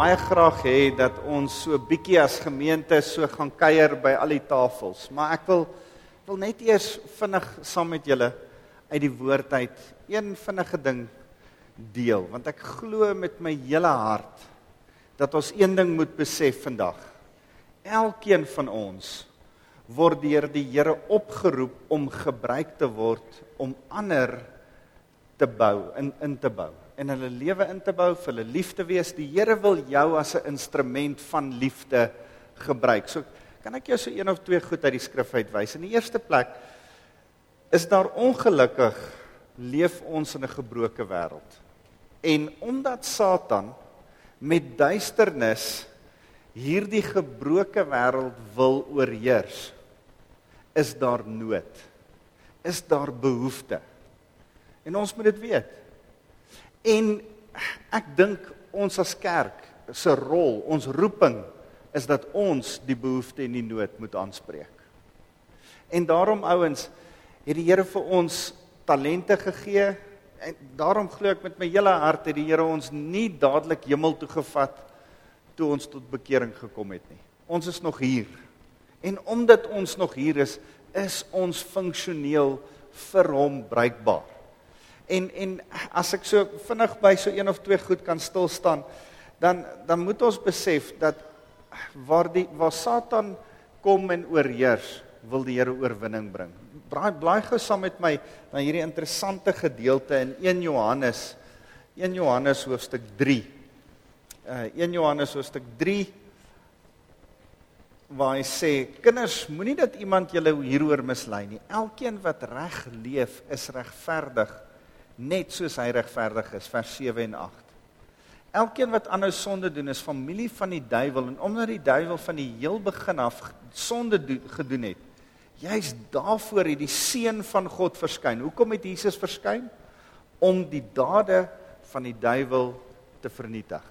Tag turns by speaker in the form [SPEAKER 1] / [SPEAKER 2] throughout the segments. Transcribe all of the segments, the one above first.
[SPEAKER 1] baie graag hê dat ons so bietjie as gemeente so gaan kuier by al die tafels, maar ek wil wil net eers vinnig saam met julle uit die woord uit een vinnige ding deel, want ek glo met my hele hart dat ons een ding moet besef vandag. Elkeen van ons word deur die Here opgeroep om gebruik te word om ander te bou, in in te bou en hulle lewe in te bou, vir hulle lief te wees. Die Here wil jou as 'n instrument van liefde gebruik. So kan ek jou so een of twee goed uit die skrif uitwys. In die eerste plek is daar ongelukkig leef ons in 'n gebroke wêreld. En omdat Satan met duisternis hierdie gebroke wêreld wil oorheers, is daar nood. Is daar behoefte. En ons moet dit weet. En ek dink ons as kerk se rol, ons roeping is dat ons die behoefte en die nood moet aanspreek. En daarom ouens, het die Here vir ons talente gegee en daarom glo ek met my hele hart het die Here ons nie dadelik hemel toe gevat toe ons tot bekering gekom het nie. Ons is nog hier. En omdat ons nog hier is, is ons funksioneel vir hom bruikbaar. En en as ek so vinnig by so een of twee goed kan stil staan, dan dan moet ons besef dat waar die waar Satan kom en oorheers, wil die Here oorwinning bring. Braai blaai gou saam met my na hierdie interessante gedeelte in 1 Johannes 1 Johannes hoofstuk 3. Uh 1 Johannes hoofstuk 3 waar hy sê kinders moenie dat iemand julle hieroor mislei nie. Elkeen wat reg leef is regverdig net soos hy regverdig is vers 7 en 8. Elkeen wat aanhou sonde doen is familie van die duiwel en omdat die duiwel van die heel begin af sonde do, gedoen het, juis daarvoor het die seun van God verskyn. Hoekom het Jesus verskyn? Om die dade van die duiwel te vernietig.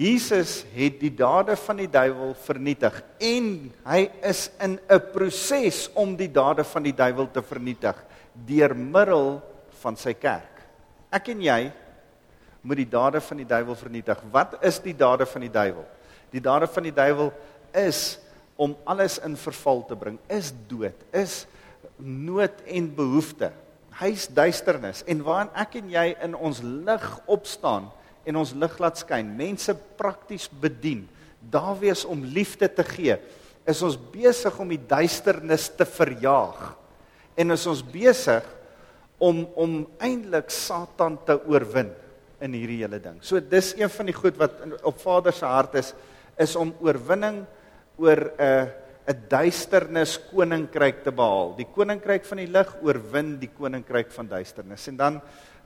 [SPEAKER 1] Jesus het die dade van die duiwel vernietig en hy is in 'n proses om die dade van die duiwel te vernietig deur middel van sy kerk. Ek en jy moet die dade van die duiwel vernietig. Wat is die dade van die duiwel? Die dade van die duiwel is om alles in verval te bring, is dood, is nood en behoefte. Hy's duisternis en waarin ek en jy in ons lig opstaan en ons lig laat skyn, mense prakties bedien, daar wees om liefde te gee, is ons besig om die duisternis te verjaag. En is ons besig om om eintlik Satan te oorwin in hierdie hele ding. So dis een van die goed wat op Vader se hart is is om oorwinning oor 'n uh, 'n duisternis koninkryk te behaal. Die koninkryk van die lig oorwin die koninkryk van duisternis. En dan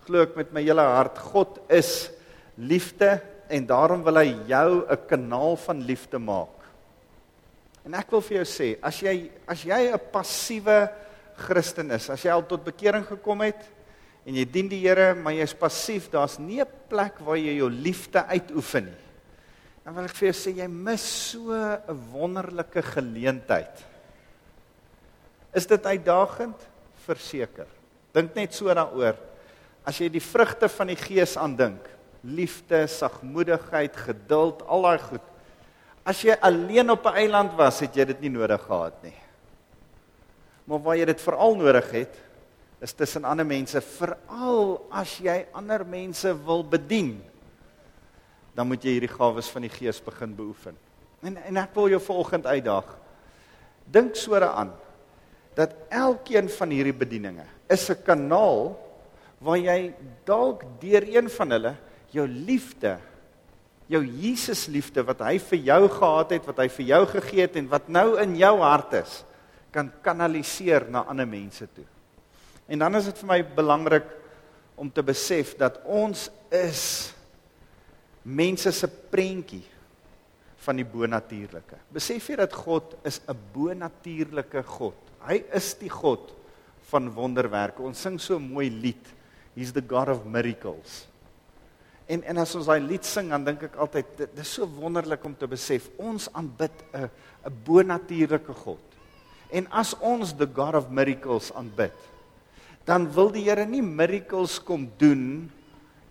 [SPEAKER 1] glo ek met my hele hart God is liefde en daarom wil hy jou 'n kanaal van liefde maak. En ek wil vir jou sê, as jy as jy 'n passiewe Christen is. As jy al tot bekering gekom het en jy dien die Here, maar jy's passief, daar's nie 'n plek waar jy jou liefde uitoefen nie. Dan wil ek vir jou sê jy mis so 'n wonderlike geleentheid. Is dit uitdagend? Verseker. Dink net so daaroor. As jy die vrugte van die Gees aandink, liefde, sagmoedigheid, geduld, al daai goed. As jy alleen op 'n eiland was, het jy dit nie nodig gehad nie. Maar waar jy dit veral nodig het, is tussen ander mense, veral as jy ander mense wil bedien. Dan moet jy hierdie gawes van die Gees begin beoefen. En en ek wil jou vanoggend uitdaag. Dink so daaraan dat elkeen van hierdie bedieninge is 'n kanaal waar jy dalk deur een van hulle jou liefde jou Jesus liefde wat hy vir jou gehad het, wat hy vir jou gegee het en wat nou in jou hart is, kan kanaliseer na ander mense toe. En dan is dit vir my belangrik om te besef dat ons is mense se prentjie van die bonatuurlike. Besef jy dat God is 'n bonatuurlike God. Hy is die God van wonderwerke. Ons sing so 'n mooi lied. He's the God of miracles. En en as ons daai lied sing, dan dink ek altyd dit is so wonderlik om te besef ons aanbid 'n 'n bonatuurlike God. En as ons the God of miracles aanbid, dan wil die Here nie miracles kom doen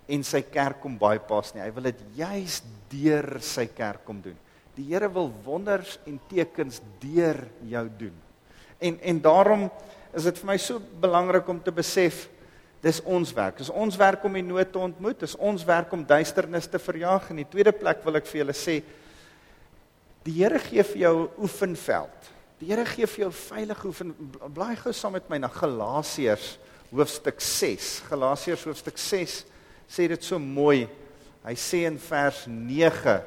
[SPEAKER 1] en sy kerk kom bypas nie. Hy wil dit juis deur sy kerk kom doen. Die Here wil wonders en tekens deur jou doen. En en daarom is dit vir my so belangrik om te besef dis ons werk. Dis ons werk om die nood te ontmoet. Dis ons werk om duisternis te verjaag. In die tweede plek wil ek vir julle sê die Here gee vir jou 'n oefenveld. Die Here gee vir jou veilige oefen. Blaai gou saam met my na Galasiërs hoofstuk 6. Galasiërs hoofstuk 6 sê dit so mooi. Hy sê in vers 9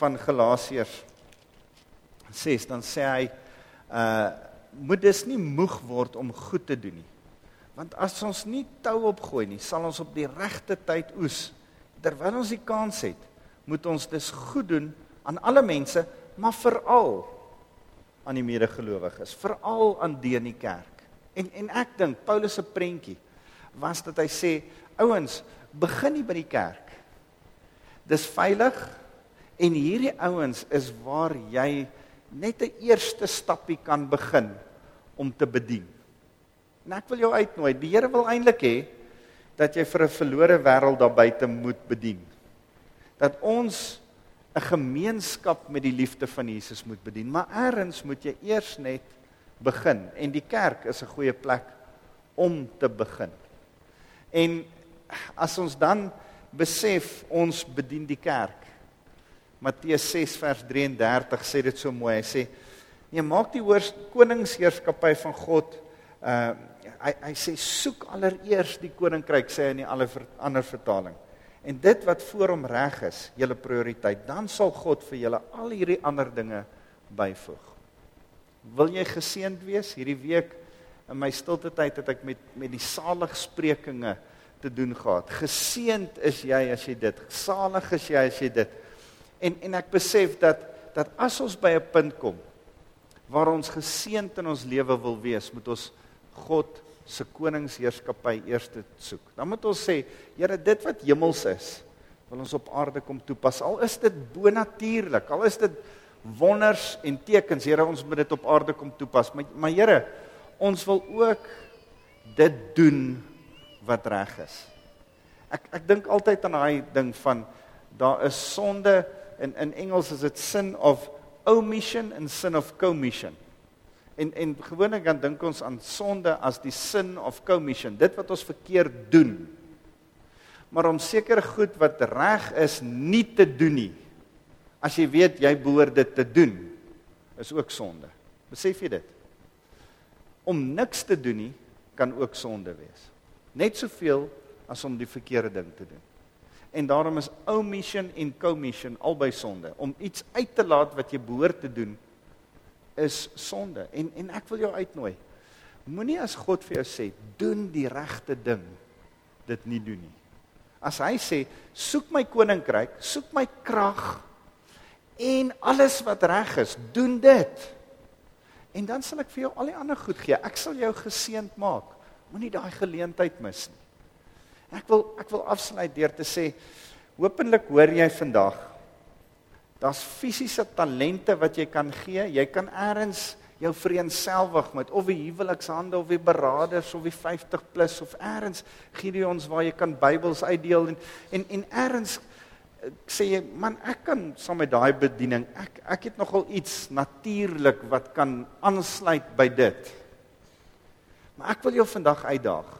[SPEAKER 1] van Galasiërs 6 dan sê hy uh moet dus nie moeg word om goed te doen nie. Want as ons nie tou opgooi nie, sal ons op die regte tyd oes. Terwyl ons die kans het, moet ons dus goed doen aan alle mense, maar veral aan die medegelowiges, veral aan die in die kerk. En en ek dink Paulus se prentjie was dat hy sê, ouens, begin nie by die kerk. Dis veilig en hierdie ouens is waar jy net 'n eerste stappie kan begin om te bedien. En ek wil jou uitnooi. Die Here wil eintlik hê dat jy vir 'n verlore wêreld daar buite moet bedien. Dat ons 'n gemeenskap met die liefde van Jesus moet bedien, maar eers moet jy eers net begin en die kerk is 'n goeie plek om te begin. En as ons dan besef ons bedien die kerk. Matteus 6 vers 33 sê dit so mooi. Hy sê: "Nee, maak die koningsheerskappy van God uh hy hy sê soek allereers die koninkryk sê in die alle ver, ander vertaling. En dit wat voor hom reg is, julle prioriteit, dan sal God vir julle al hierdie ander dinge byvoeg. Wil jy geseënd wees hierdie week in my stilte tyd het ek met met die saligsprekinge te doen gehad. Geseënd is jy as jy dit. Salig is jy as jy dit. En en ek besef dat dat as ons by 'n punt kom waar ons geseënd in ons lewe wil wees, moet ons God se koningsheerskappy eers soek. Dan moet ons sê, Here, dit wat hemels is, wil ons op aarde kom toepas. Al is dit bonatuurlik, al is dit wonders en tekens, Here, ons moet dit op aarde kom toepas. Maar maar Here, ons wil ook dit doen wat reg is. Ek ek dink altyd aan daai ding van daar is sonde in in Engels is dit sin of omission en sin of commission. En en gewoonlik dan dink ons aan sonde as die sin of commission, dit wat ons verkeerd doen. Maar om seker goed wat reg is nie te doen nie. As jy weet jy behoort dit te doen, is ook sonde. Besef jy dit? Om niks te doen nie kan ook sonde wees. Net soveel as om die verkeerde ding te doen. En daarom is omission en commission albei sonde. Om iets uit te laat wat jy behoort te doen is sonde. En en ek wil jou uitnooi. Moenie as God vir jou sê, doen die regte ding, dit nie doen nie. As hy sê, soek my koninkryk, soek my krag en alles wat reg is, doen dit. En dan sal ek vir jou al die ander goed gee. Ek sal jou geseënd maak. Moenie daai geleentheid mis nie. Ek wil ek wil afsluit deur te sê, hopelik hoor jy vandag Daar's fisiese talente wat jy kan gee. Jy kan eers jou vereenselwig met of die huwelikshande of die beraders of die 50 plus of eers gee jy ons waar jy kan Bybels uitdeel en en en eers eh, sê jy man ek kan saam met daai bediening ek ek het nogal iets natuurlik wat kan aansluit by dit. Maar ek wil jou vandag uitdaag.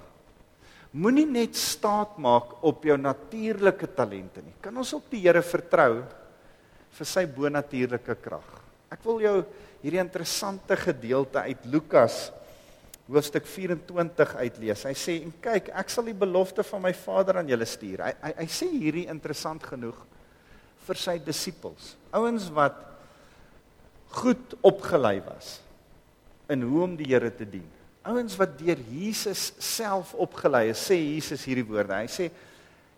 [SPEAKER 1] Moenie net staat maak op jou natuurlike talente nie. Kan ons op die Here vertrou? Vir sy bonatuurlike krag. Ek wil jou hierdie interessante gedeelte uit Lukas hoofstuk 24 uitlees. Hy sê en kyk, ek sal die belofte van my Vader aan julle stuur. Hy hy, hy sê hierdie interessant genoeg vir sy disippels. Ouens wat goed opgelei was in hoe om die Here te dien. Ouens wat deur Jesus self opgelei is, sê Jesus hierdie woorde. Hy sê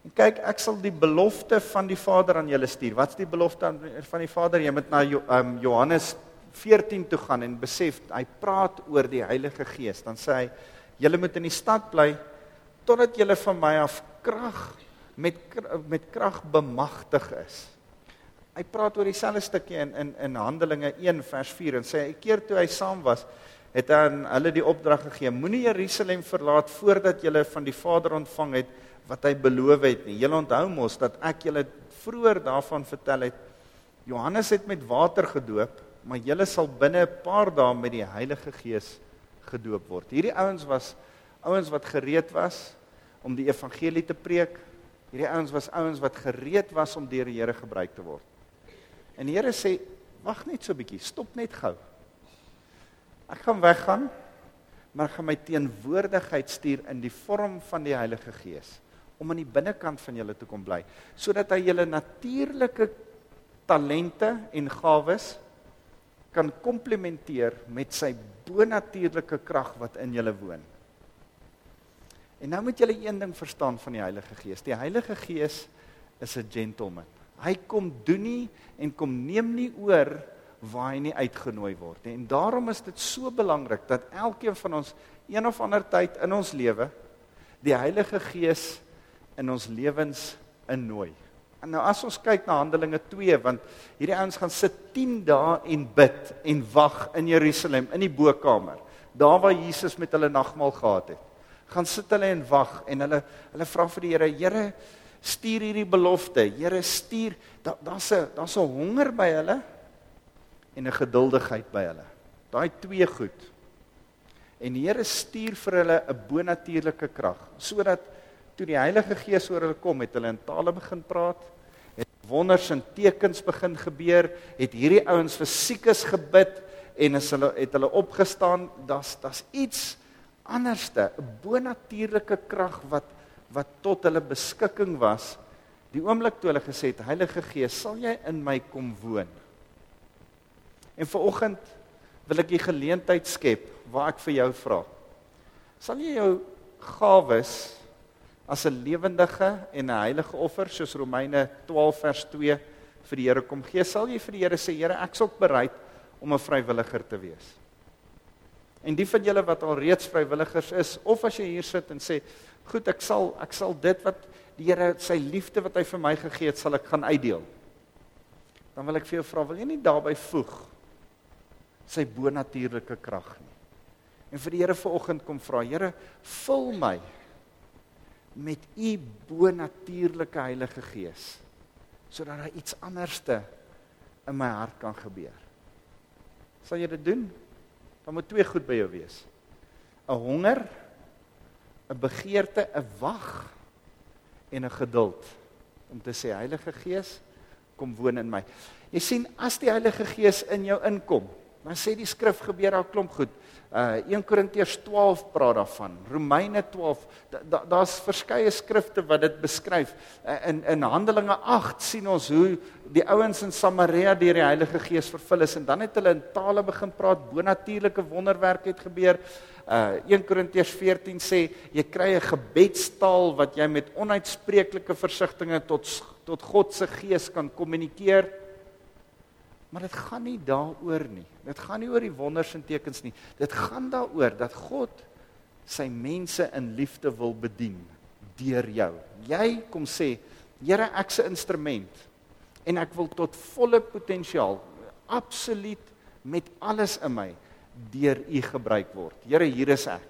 [SPEAKER 1] En kyk, ek sal die belofte van die Vader aan julle stuur. Wat's die belofte van die Vader? Jy moet na um, Johannes 14 toe gaan en besef hy praat oor die Heilige Gees. Dan sê hy: "Julle moet in die stad bly totdat julle van my af krag met met krag bemagtig is." Hy praat oor dieselfde stukkie in in in Handelinge 1 vers 4 en sê: "Ek keer toe hy saam was, het hy aan hulle die opdrag gegee: Moenie Jerusalem verlaat voordat julle van die Vader ontvang het wat hy beloof het nie. Julle onthou mos dat ek julle vroeër daarvan vertel het. Johannes het met water gedoop, maar julle sal binne 'n paar dae met die Heilige Gees gedoop word. Hierdie ouens was ouens wat gereed was om die evangelie te preek. Hierdie ouens was ouens wat gereed was om deur die Here gebruik te word. En die Here sê, "Wag net so 'n bietjie, stop net gou. Ek gaan weggaan, maar ek gaan my teenwoordigheid stuur in die vorm van die Heilige Gees om aan die binnekant van julle te kom bly, sodat hy julle natuurlike talente en gawes kan komplementeer met sy bonatuurlike krag wat in julle woon. En nou moet julle een ding verstaan van die Heilige Gees. Die Heilige Gees is 'n gentleman. Hy kom doen nie en kom neem nie oor waar hy nie uitgenooi word nie. En daarom is dit so belangrik dat elkeen van ons een of ander tyd in ons lewe die Heilige Gees in ons lewens innooi. En nou as ons kyk na Handelinge 2 want hierdie ouens gaan sit 10 dae en bid en wag in Jerusalem in die bokkamer, daar waar Jesus met hulle nagmaal gehad het. Gaan sit hulle en wag en hulle hulle vra vir die Here, Here, stuur hierdie belofte. Here, stuur daar's 'n daar's 'n honger by hulle en 'n geduldigheid by hulle. Daai twee goed. En die Here stuur vir hulle 'n bonatuurlike krag sodat toe die Heilige Gees oor hulle kom, het hulle in tale begin praat, het wonders en tekens begin gebeur, het hierdie ouens vir siekes gebid en as hulle het hulle opgestaan, daar's daar's iets anderste, 'n bonatuurlike krag wat wat tot hulle beskikking was. Die oomblik toe hulle gesê het, Heilige Gees, sal jy in my kom woon? En vir oggend wil ek 'n geleentheid skep waar ek vir jou vra. Sal jy jou gawes as 'n lewendige en 'n heilige offer soos Romeine 12 vers 2 vir die Here kom gee, sal jy vir die Here sê, Here, ek's ook bereid om 'n vrywilliger te wees. En die van julle wat al reeds vrywilligers is, of as jy hier sit en sê, goed, ek sal ek sal dit wat die Here sy liefde wat hy vir my gegee het, sal ek gaan uitdeel. Dan wil ek vir jou vra, wil jy nie daarbey voeg sy bonatuurlike krag nie? En vir die Here vanoggend kom vra, Here, vul my met u bonatuurlike Heilige Gees sodat daar iets anderste in my hart kan gebeur. Sal jy dit doen? Dan moet twee goed by jou wees. 'n Honger, 'n begeerte, 'n wag en 'n geduld om te sê Heilige Gees, kom woon in my. Jy sien as die Heilige Gees in jou inkom, dan sê die skrif gebeur daar klomp goed. Uh 1 Korintiërs 12 praat daarvan. Romeine 12. Daar's da, verskeie skrifte wat dit beskryf. Uh, in in Handelinge 8 sien ons hoe die ouens in Samaria deur die Heilige Gees vervul is en dan het hulle in tale begin praat. Bonatuurlike wonderwerke het gebeur. Uh 1 Korintiërs 14 sê jy kry 'n gebedstaal wat jy met onuitspreeklike versigtings tot tot God se gees kan kommunikeer. Maar dit gaan nie daaroor nie. Dit gaan nie oor die wonders en tekens nie. Dit gaan daaroor dat God sy mense in liefde wil bedien deur jou. Jy kom sê, Here, ek's 'n instrument en ek wil tot volle potensiaal absoluut met alles in my deur U gebruik word. Here, hier is ek.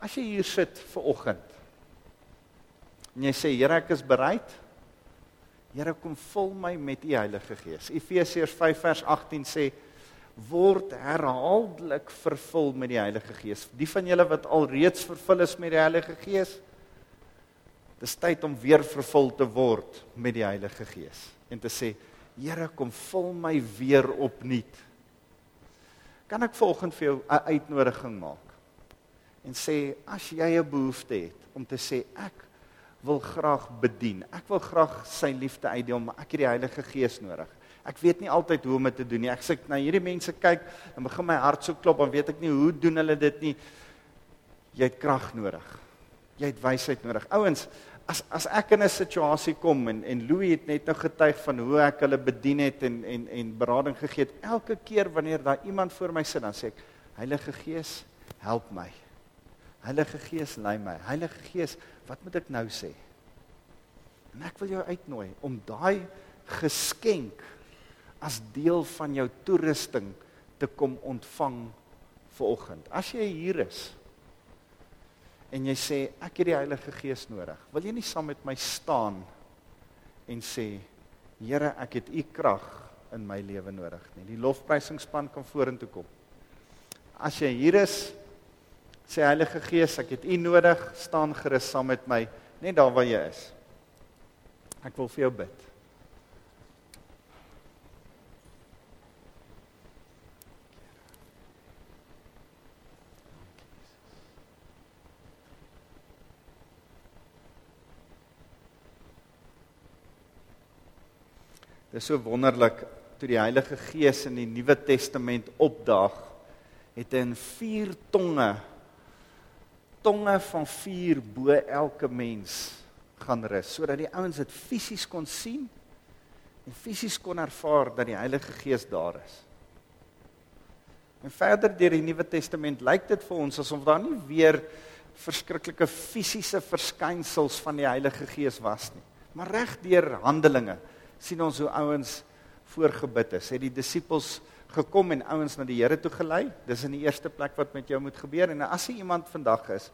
[SPEAKER 1] As jy hier sit vir oggend en jy sê, Here, ek is bereid Here kom vul my met u Heilige Gees. Efesiërs 5 vers 18 sê word herhaaldelik vervul met die Heilige Gees. Die van julle wat al reeds vervul is met die Heilige Gees, dis tyd om weer vervul te word met die Heilige Gees en te sê Here kom vul my weer opnuut. Kan ek volgens vir jou 'n uitnodiging maak? En sê as jy 'n behoefte het om te sê ek wil graag bedien. Ek wil graag sy liefde uitdeel, maar ek het die Heilige Gees nodig. Ek weet nie altyd hoe om dit te doen nie. Ek sê na hierdie mense kyk, dan begin my hart so klop, dan weet ek nie hoe doen hulle dit nie. Jy het krag nodig. Jy het wysheid nodig. Ouens, as as ek in 'n situasie kom en en Louis het net nou getuig van hoe ek hulle bedien het en en en berading gegee het, elke keer wanneer daar iemand voor my sit, dan sê ek, Heilige Gees, help my. Heilige Gees lei my. Heilige Gees, wat moet ek nou sê? En ek wil jou uitnooi om daai geskenk as deel van jou toerusting te kom ontvang vir oggend. As jy hier is en jy sê ek het die Heilige Gees nodig. Wil jy nie saam met my staan en sê Here, ek het u krag in my lewe nodig nie. Die lofprysingsspan kan vorentoe kom. As jy hier is, sê Heilige Gees, ek het u nodig, staan gerus saam met my net daar waar jy is. Ek wil vir jou bid. Dit is so wonderlik toe die Heilige Gees in die Nuwe Testament opdaag, het hy in vier tonge tonge van vuur bo elke mens gaan rus sodat die ouens dit fisies kon sien en fisies kon ervaar dat die Heilige Gees daar is. En verder deur die Nuwe Testament lyk dit vir ons asof daar nie weer verskriklike fisiese verskynsels van die Heilige Gees was nie, maar reg deur Handelinge sien ons hoe ouens voorgebid is. Het die disippels gekom en ouens na die Here toe gelei? Dis in die eerste plek wat met jou moet gebeur. En as jy iemand vandag is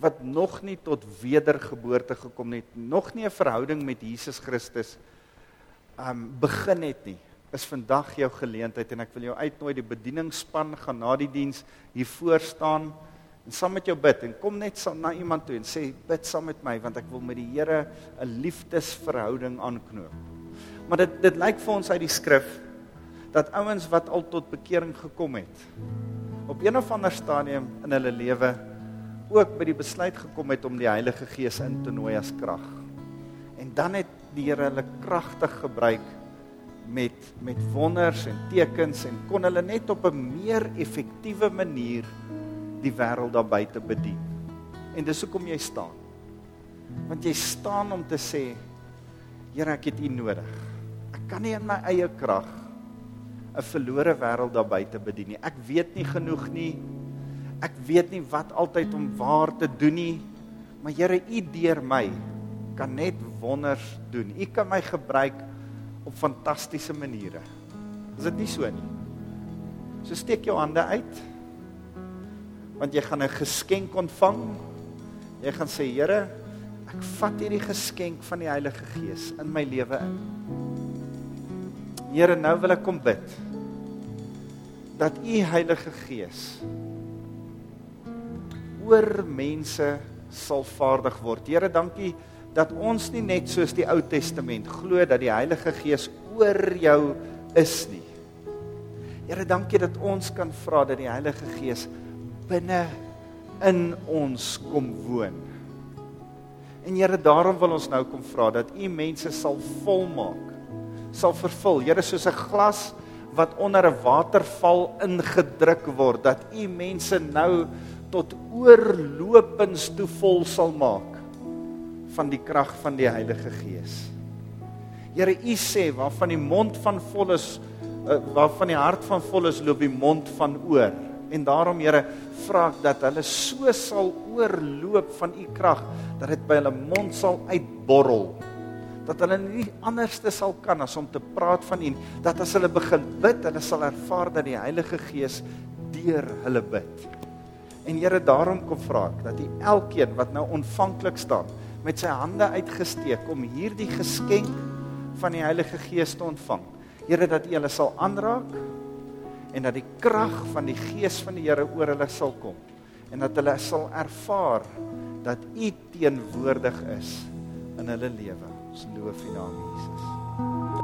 [SPEAKER 1] wat nog nie tot wedergeboorte gekom het, nog nie 'n verhouding met Jesus Christus um begin het nie, is vandag jou geleentheid en ek wil jou uitnooi die bedieningsspan gaan na die diens hier voor staan en saam met jou bid en kom net saam na iemand toe en sê bid saam met my want ek wil met die Here 'n liefdesverhouding aanknoop. Maar dit dit lyk vir ons uit die skrif dat ouens wat al tot bekering gekom het op een of ander stadium in hulle lewe ook by die besluit gekom het om die Heilige Gees in te nooi as krag. En dan het die Here hulle kragtig gebruik met met wonders en tekens en kon hulle net op 'n meer effektiewe manier die wêreld daar buite bedien. En dis hoekom jy staan. Want jy staan om te sê Here, ek het U nodig kan nie in my eie krag 'n verlore wêreld daar buite bedien nie. Ek weet nie genoeg nie. Ek weet nie wat altyd om waar te doen nie. Maar Here, U deur my kan net wonders doen. U kan my gebruik op fantastiese maniere. Is dit nie so nie? So steek jou hande uit. Want jy gaan 'n geskenk ontvang. Jy gaan sê, Here, ek vat hierdie geskenk van die Heilige Gees in my lewe in. Here, nou wil ek kom bid dat U Heilige Gees oor mense sal vaardig word. Here, dankie dat ons nie net soos die Ou Testament glo dat die Heilige Gees oor jou is nie. Here, dankie dat ons kan vra dat die Heilige Gees binne in ons kom woon. En Here, daarom wil ons nou kom vra dat U mense sal volmaak sal vervul. Here soos 'n glas wat onder 'n waterval ingedruk word dat u mense nou tot oorlopends toe vol sal maak van die krag van die Heilige Gees. Here u sê waarvan die mond van vol is eh, waarvan die hart van vol is loop die mond van oor en daarom Here vra ek dat hulle so sal oorloop van u krag dat dit by hulle mond sal uitborrel dat hulle nie anderste sal kan as om te praat van U dat as hulle begin bid hulle sal ervaar dat die Heilige Gees deur hulle bid. En Here daarom kom vra ek dat U elkeen wat nou ontvanklik staan met sy hande uitgesteek om hierdie geskenk van die Heilige Gees te ontvang. Here dat U hulle sal aanraak en dat die krag van die Gees van die Here oor hulle sal kom en dat hulle sal ervaar dat U teenwoordig is in hulle lewe. Ons loof U naam Jesus.